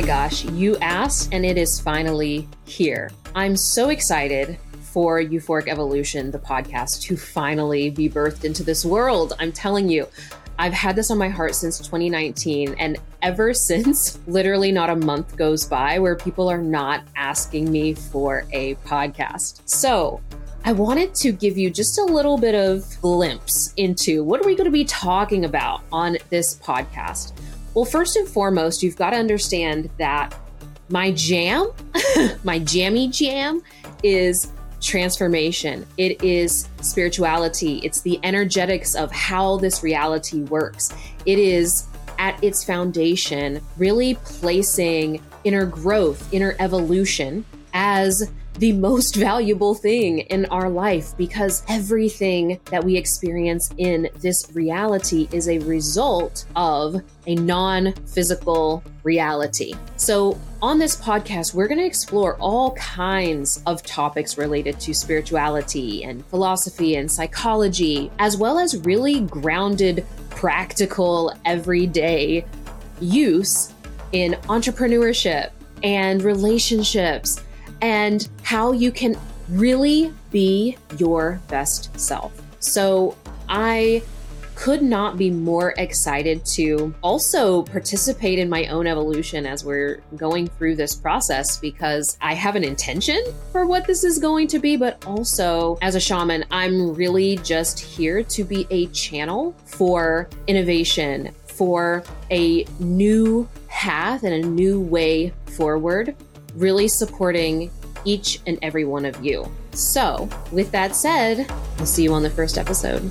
gosh, you asked, and it is finally here. I'm so excited for Euphoric Evolution, the podcast, to finally be birthed into this world. I'm telling you, I've had this on my heart since 2019. And ever since, literally not a month goes by where people are not asking me for a podcast. So, I wanted to give you just a little bit of glimpse into what are we going to be talking about on this podcast. Well, first and foremost, you've got to understand that my jam, my jammy jam is transformation. It is spirituality. It's the energetics of how this reality works. It is at its foundation really placing inner growth, inner evolution as the most valuable thing in our life because everything that we experience in this reality is a result of a non physical reality. So, on this podcast, we're going to explore all kinds of topics related to spirituality and philosophy and psychology, as well as really grounded, practical, everyday use in entrepreneurship and relationships and how you can really be your best self. So I could not be more excited to also participate in my own evolution as we're going through this process because I have an intention for what this is going to be, but also as a shaman, I'm really just here to be a channel for innovation, for a new path and a new way forward really supporting each and every one of you. So, with that said, I'll see you on the first episode.